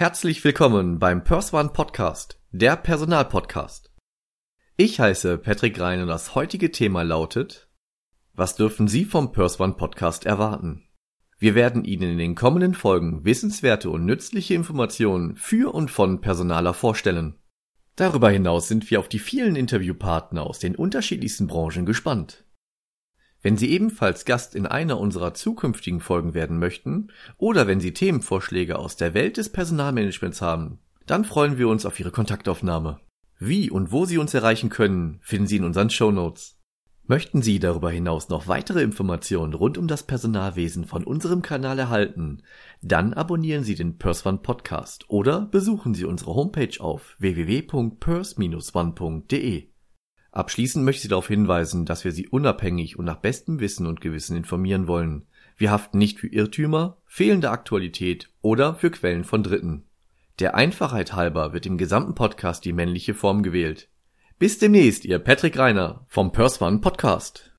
Herzlich willkommen beim Perswan Podcast, der Personalpodcast. Ich heiße Patrick Rein und das heutige Thema lautet Was dürfen Sie vom Perswan Podcast erwarten? Wir werden Ihnen in den kommenden Folgen wissenswerte und nützliche Informationen für und von Personaler vorstellen. Darüber hinaus sind wir auf die vielen Interviewpartner aus den unterschiedlichsten Branchen gespannt. Wenn Sie ebenfalls Gast in einer unserer zukünftigen Folgen werden möchten oder wenn Sie Themenvorschläge aus der Welt des Personalmanagements haben, dann freuen wir uns auf Ihre Kontaktaufnahme. Wie und wo Sie uns erreichen können, finden Sie in unseren Show Notes. Möchten Sie darüber hinaus noch weitere Informationen rund um das Personalwesen von unserem Kanal erhalten, dann abonnieren Sie den PersOne Podcast oder besuchen Sie unsere Homepage auf www.pers-one.de. Abschließend möchte ich darauf hinweisen, dass wir Sie unabhängig und nach bestem Wissen und Gewissen informieren wollen. Wir haften nicht für Irrtümer, fehlende Aktualität oder für Quellen von Dritten. Der Einfachheit halber wird im gesamten Podcast die männliche Form gewählt. Bis demnächst, Ihr Patrick Reiner vom Perswan Podcast.